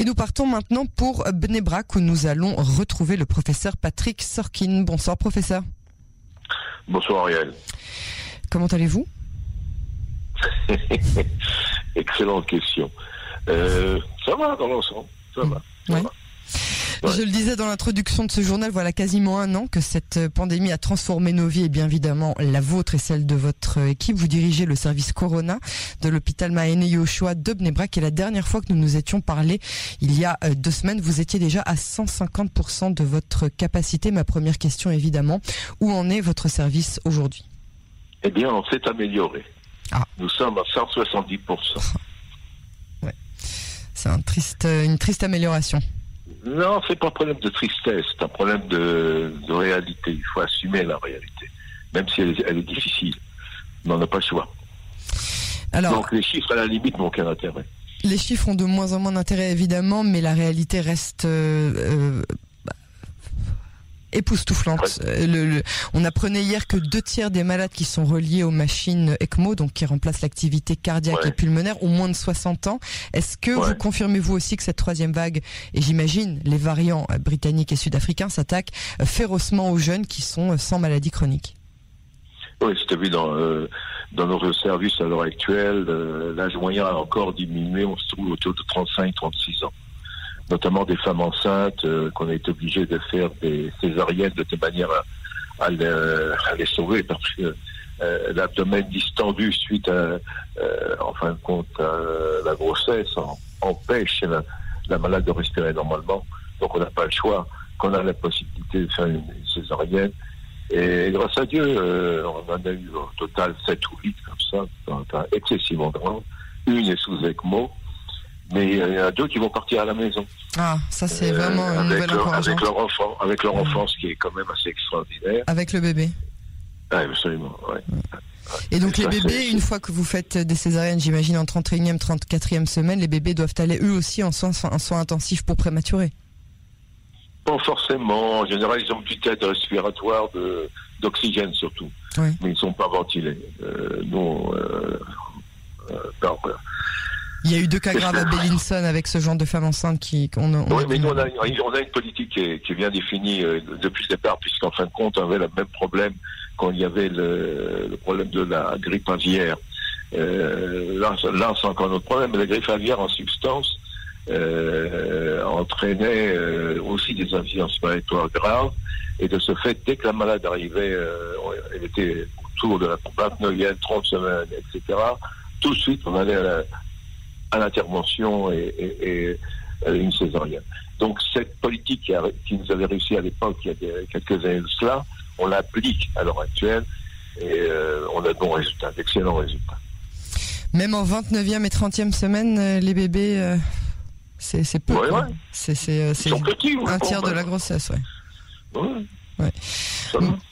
Et nous partons maintenant pour Bnebrak où nous allons retrouver le professeur Patrick Sorkin. Bonsoir professeur. Bonsoir Ariel. Comment allez-vous? Excellente question. Euh, ça va dans l'ensemble, ça va. Je le disais dans l'introduction de ce journal, voilà quasiment un an que cette pandémie a transformé nos vies et bien évidemment la vôtre et celle de votre équipe. Vous dirigez le service Corona de l'hôpital Maene Yoshua de Bnebrak et la dernière fois que nous nous étions parlé, il y a euh, deux semaines, vous étiez déjà à 150% de votre capacité. Ma première question évidemment, où en est votre service aujourd'hui? Eh bien, on s'est amélioré. Ah. Nous sommes à 170%. Ouais. C'est un triste, une triste amélioration. Non, c'est pas un problème de tristesse, c'est un problème de, réalité. Il faut assumer la réalité, même si elle, est difficile. On n'a pas le choix. Alors, Donc les chiffres, à la limite, n'ont aucun intérêt. Les chiffres ont de moins en moins d'intérêt, évidemment, mais la réalité reste euh, époustouflante. Euh, on apprenait hier que deux tiers des malades qui sont reliés aux machines ECMO, donc qui remplacent l'activité cardiaque et pulmonaire, ont moins de 60 ans. Est-ce que vous confirmez vous aussi que cette troisième vague, et j'imagine les variants euh, britanniques et sud-africains, s'attaquent euh, férocement aux jeunes qui sont sans maladie chronique? Oui, c'était vu dans, dans nos services à l'heure actuelle. L'âge moyen a encore diminué, on se trouve autour de 35-36 ans notamment des femmes enceintes euh, qu'on a été obligé de faire des césariennes de telle manière à, les sauver parce que euh, l'abdomen distendu suite à, euh, en fin de compte, la grossesse empêche la, malade de respirer normalement. Donc on n'a pas le choix. Qu'on a la possibilité de faire une, césarienne. Et grâce à Dieu, on en a eu au total 7 ou 8 comme ça, excessivement grand. Une est sous ECMO, mais il y en a deux qui vont partir à la maison. Ah, ça c'est euh, vraiment une avec nouvelle leur, Avec leur enfant, avec leur enfant, ce qui est quand même assez extraordinaire. Avec le bébé. Oui, absolument, ouais. Et donc les bébés, une fois que vous faites des césariennes, j'imagine en 31e, 34e semaine, les bébés doivent aller eux aussi en soins, en soins intensifs pour prématurer Pas forcément. En général, ils ont une petite aide respiratoire d'oxygène surtout. Mais ils ne sont pas ventilés. Euh, non, euh, euh, il y a eu deux cas graves à Bellinson avec ce genre de femme enceinte qui. On, oui, mais nous, on a, on a, une politique qui est, qui est bien définie euh, depuis le départ, puisqu'en fin de compte, on avait le même problème quand il y avait le, le problème de la grippe aviaire. Euh, là, là c'est encore notre problème, mais la grippe aviaire en substance euh, entraînait euh, aussi des insuffisances respiratoires graves. Et de ce fait, dès que la malade arrivait, elle était autour de la 29e, 30 semaines, etc., tout de suite, on allait à la, à l'intervention et, une césarienne. Donc cette politique qui, nous avait réussi à l'époque, il y a quelques années de cela, on l'applique à l'heure actuelle et euh, on a de bons résultats, d'excellents résultats. Même en 29e et 30e semaine, euh, les bébés, euh, c'est peu. C'est un tiers de la grossesse, ouais.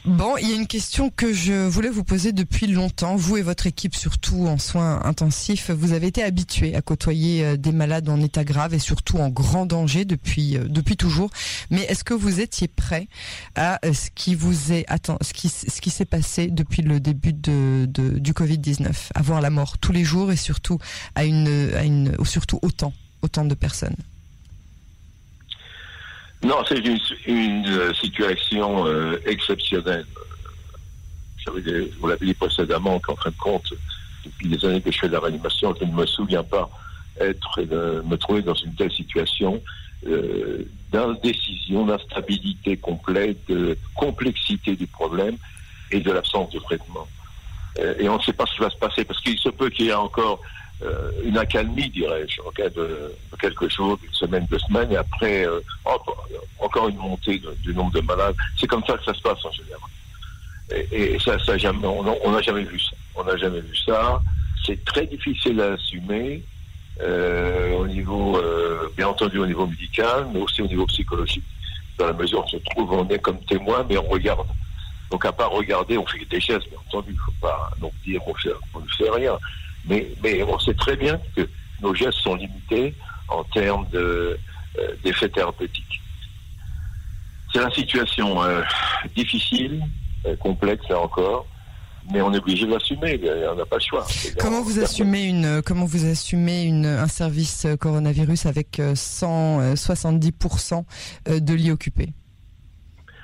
Bon, il y a une question que je voulais vous poser depuis longtemps. Vous et votre équipe, surtout en soins intensifs, vous avez été habitués à côtoyer euh, des malades en état grave et surtout en grand danger depuis euh, depuis toujours. Mais est-ce que vous étiez prêt à euh, ce qui vous est ce qui ce qui s'est passé depuis le début de, du Covid 19, à voir la mort tous les jours et surtout à une à une surtout autant autant de personnes? Non, c'est une, euh, situation euh, exceptionnelle. vous l'avez dit précédemment qu'en fin de compte, depuis les années que je fais de la réanimation, je ne me souviens pas être me trouver dans une telle situation euh, d'indécision, d'instabilité complète, de complexité du problème et de l'absence de traitement. Euh, et on ne sait pas ce qui va se passer parce qu'il se peut qu'il y ait encore euh, une accalmie, dirais-je, en cas de, quelques jours, une semaine, deux semaines, et après, euh, encore une montée du nombre de malades. C'est comme ça que ça se passe en général. Et, ça, ça jamais, on n'a jamais vu ça. On n'a jamais vu ça. C'est très difficile à assumer euh, au niveau, bien entendu, au niveau médical, mais aussi au niveau psychologique. Dans la mesure où on se trouve, on est comme témoin, mais on regarde. Donc à part regarder, on fait des gestes, bien entendu. Il ne faut pas donc dire on, ne fait rien. Mais, on sait très bien que nos gestes sont limités en termes euh, d'effets thérapeutiques. C'est une situation euh, difficile, euh, complexe là encore, mais on est obligé d'assumer, on n'a pas le choix. Comment vous assumez une, comment vous assumez une, un service coronavirus avec 170% de lits occupés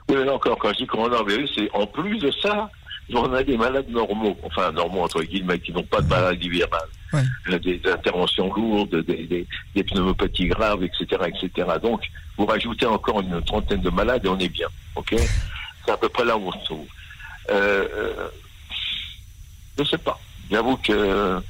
Oui, mais encore, quand je dis coronavirus, c'est en plus de ça, on a des malades normaux, enfin normaux entre guillemets, qui n'ont pas de maladie virale, ouais. des interventions lourdes, des, des, pneumopathies graves, etc., etc. Donc, vous rajoutez encore une trentaine de malades et on est bien, ok? C'est à peu près là où on se trouve. Euh, euh, je ne sais pas. J'avoue que euh,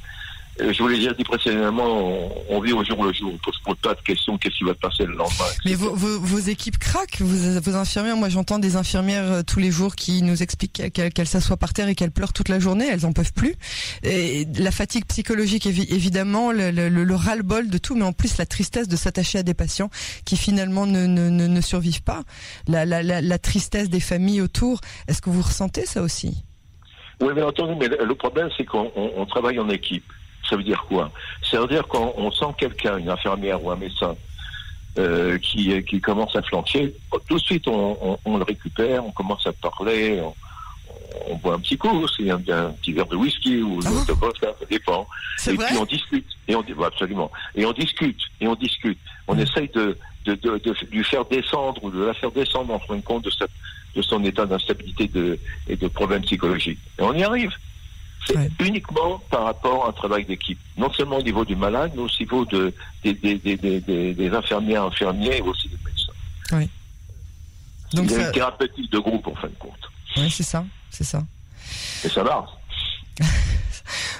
je vous l'ai dit précédemment, on, vit au jour le jour. On ne pose pas de questions, qu'est-ce qui va se passer le lendemain. Mais vos, vos, équipes craquent, vos, vos infirmières. Moi, j'entends des infirmières euh, tous les jours qui nous expliquent qu'elles s'assoient par terre et qu'elles pleurent toute la journée. Elles en peuvent plus. Et la fatigue psychologique, évidemment, le, le, le ras-le-bol de tout, mais en plus la tristesse de s'attacher à des patients qui finalement ne, ne, ne, survivent pas. La, la, la, la tristesse des familles autour. Est-ce que vous ressentez ça aussi? Oui, bien entendu. Mais le problème, c'est qu'on travaille en équipe. Ça veut dire quoi? Ça veut dire quand on sent quelqu'un, une infirmière ou un médecin, euh, qui, qui commence à flancher, tout de suite on, le récupère, on commence à parler, on, boit un petit coup, un, un, petit verre de whisky ou de ah. vodka, ça dépend. Et puis on discute, et on absolument, et on discute, et on discute. On essaye de, de, de, de, lui faire descendre ou de la faire descendre en fin de compte de, de son état d'instabilité et de problèmes psychologiques. Et on y arrive. C'est uniquement par rapport à un travail d'équipe. Non seulement au niveau du malade, mais aussi au niveau de, des, des, des, des, infirmières, infirmiers et aussi des médecins. Oui. Donc Il y a une thérapeutique de groupe en fin de compte. Oui, c'est ça, c'est ça. Et ça marche.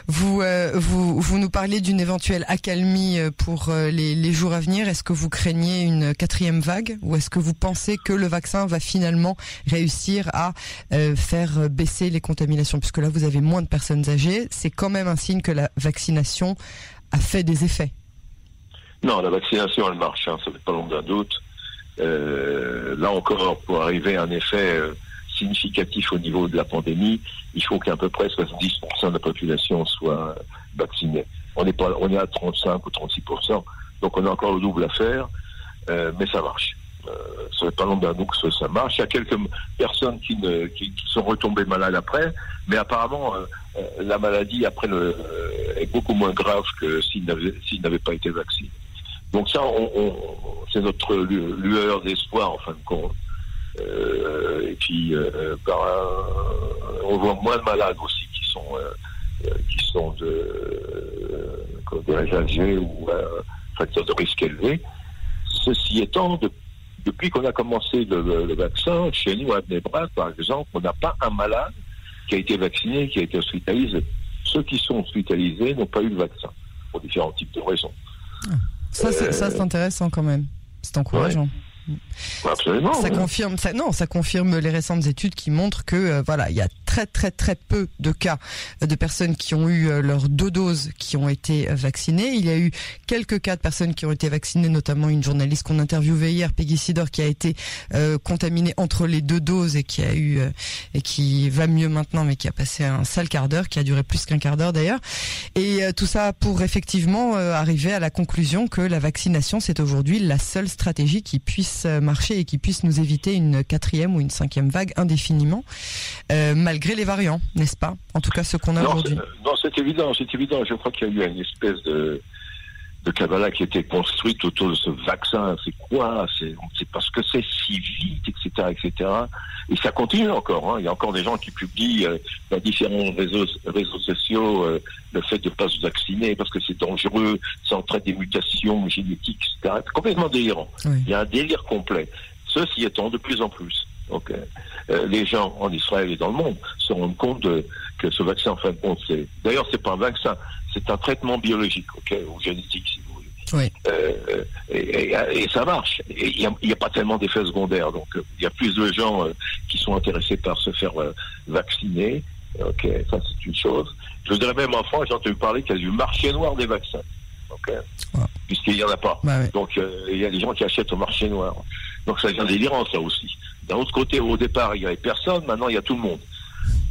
Vous, euh, vous, vous nous parlez d'une éventuelle accalmie euh, pour euh, les, jours à venir. Est-ce que vous craignez une quatrième vague ou est-ce que vous pensez que le vaccin va finalement réussir à faire baisser les contaminations? Puisque là, vous avez moins de personnes âgées. C'est quand même un signe que la vaccination a fait des effets. Non, la vaccination, elle marche, hein, ça fait pas longtemps d'un doute. là encore, pour arriver à un effet significatif au niveau de la pandémie, il faut qu'à peu près 70% de la population soit vaccinée. On est, pas, on est à 35 ou 36%, donc on a encore le double à faire, euh, mais ça marche. Euh, ça pas longtemps que ça marche. Il y a quelques personnes qui, qui, sont retombées malades après, mais apparemment euh, euh, la maladie après est beaucoup moins grave que s'ils n'avaient pas été vaccinés. Donc ça, on, c'est notre lueur d'espoir en fin de compte. Euh, et puis, euh, on voit moins de malades aussi qui sont euh, qui sont de âgés ou facteurs de risque élevé. Ceci étant, depuis qu'on a commencé le, vaccin, chez nous à Bnebrak, par exemple, on n'a pas un malade qui a été vacciné, qui a été hospitalisé. Ceux qui sont hospitalisés n'ont pas eu le vaccin, pour différents types de raisons. Ça, c'est intéressant quand même. C'est encourageant. Absolument. Ça confirme, ça, non, ça confirme les récentes études qui montrent que euh, voilà, il y a très très très peu de cas de personnes qui ont eu euh, leurs deux doses qui ont été vaccinées. Il y a eu quelques cas de personnes qui ont été vaccinées, notamment une journaliste qu'on interviewait hier, Peggy Sidor, qui a été euh, contaminée entre les deux doses et qui a eu et qui va mieux maintenant, mais qui a passé un sale quart d'heure, qui a duré plus qu'un quart d'heure d'ailleurs. Et tout ça pour effectivement arriver à la conclusion que la vaccination c'est aujourd'hui la seule stratégie qui puisse marcher et qui puisse nous éviter une quatrième ou une cinquième vague indéfiniment, euh, malgré les variants, n'est-ce pas? En tout cas, ce qu'on a aujourd'hui. Non, c'est évident, c'est évident. Je crois qu'il y a eu une espèce de de Kabbalah qui était construite autour de ce vaccin. C'est quoi? C'est parce que c'est si vite, etc., etc. Et ça continue encore. Hein. Il y a encore des gens qui publient euh, dans différents réseaux, réseaux sociaux euh, le fait de ne pas se vacciner parce que c'est dangereux, ça entraîne des mutations génétiques, etc. C'est complètement délirant. Il y a un délire complet. Ceci étant de plus en plus. Donc, euh, les gens en Israël et dans le monde se rendent compte de, que ce vaccin, en fin de compte, c'est. D'ailleurs, c'est pas un vaccin, c'est un traitement biologique, ok, ou génétique, si vous voulez. Oui. Euh, et, ça marche. Il n'y a, pas tellement d'effets secondaires. Donc, il y a plus de gens euh, qui sont intéressés par se faire euh, vacciner. Ok, ça c'est une chose. Je dirais même en France, j'ai entendu parler qu'il y a du marché noir des vaccins. Ok. Puisqu'il n'y en a pas. Bah Donc, il y a des gens qui achètent au marché noir. Donc, ça devient délirant, ça aussi. D'un autre côté, au départ, il n'y avait personne. Maintenant, il y a tout le monde.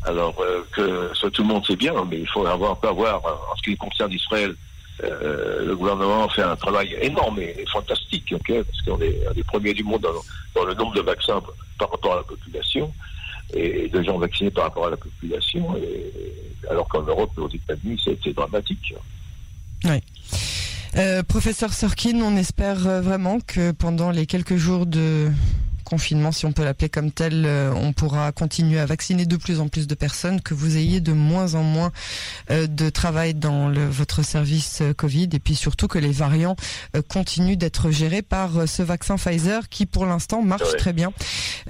Alors euh, que soit tout le monde c'est bien, mais il faut avoir, pas avoir, en ce qui concerne Israël, euh, le gouvernement fait un travail énorme et, fantastique, ok, parce qu'on est un des premiers du monde dans, le nombre de vaccins par rapport à la population. et de gens vaccinés par rapport à la population, alors qu'en Europe aux États-Unis, c'était dramatique. Oui. Euh, professeur Sorkin, on espère vraiment que pendant les quelques jours de confinement, si on peut l'appeler comme tel, euh, on pourra continuer à vacciner de plus en plus de personnes, que vous ayez de moins en moins euh, de travail dans le, votre service euh, Covid, et puis surtout que les variants continuent d'être gérés par ce vaccin Pfizer qui, pour l'instant, marche très bien.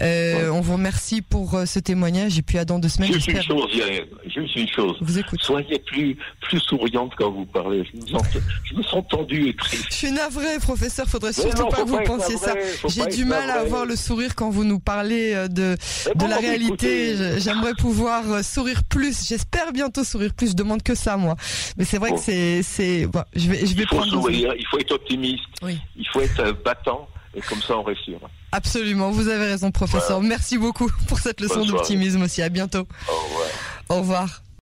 On vous remercie pour ce témoignage, et puis à dans deux semaines. Juste une chose, juste une chose. Vous écoute. Soyez plus plus souriante quand vous parlez. Je me sens, je me sens tendu et triste. Je suis navré, professeur. Faudrait surtout pas que vous pensiez ça. J'ai du mal à avoir le sourire quand vous nous parlez euh, de, de la réalité. J'aimerais pouvoir euh, sourire plus. J'espère bientôt sourire plus. Je demande que ça, moi. Mais c'est vrai que c'est, c'est, je vais, je vais il faut sourire, il faut être optimiste. Il faut être euh, battant. Et comme ça, on réussira. Absolument, vous avez raison, professeur. Merci beaucoup pour cette leçon d'optimisme aussi. À bientôt. Au revoir. Au revoir.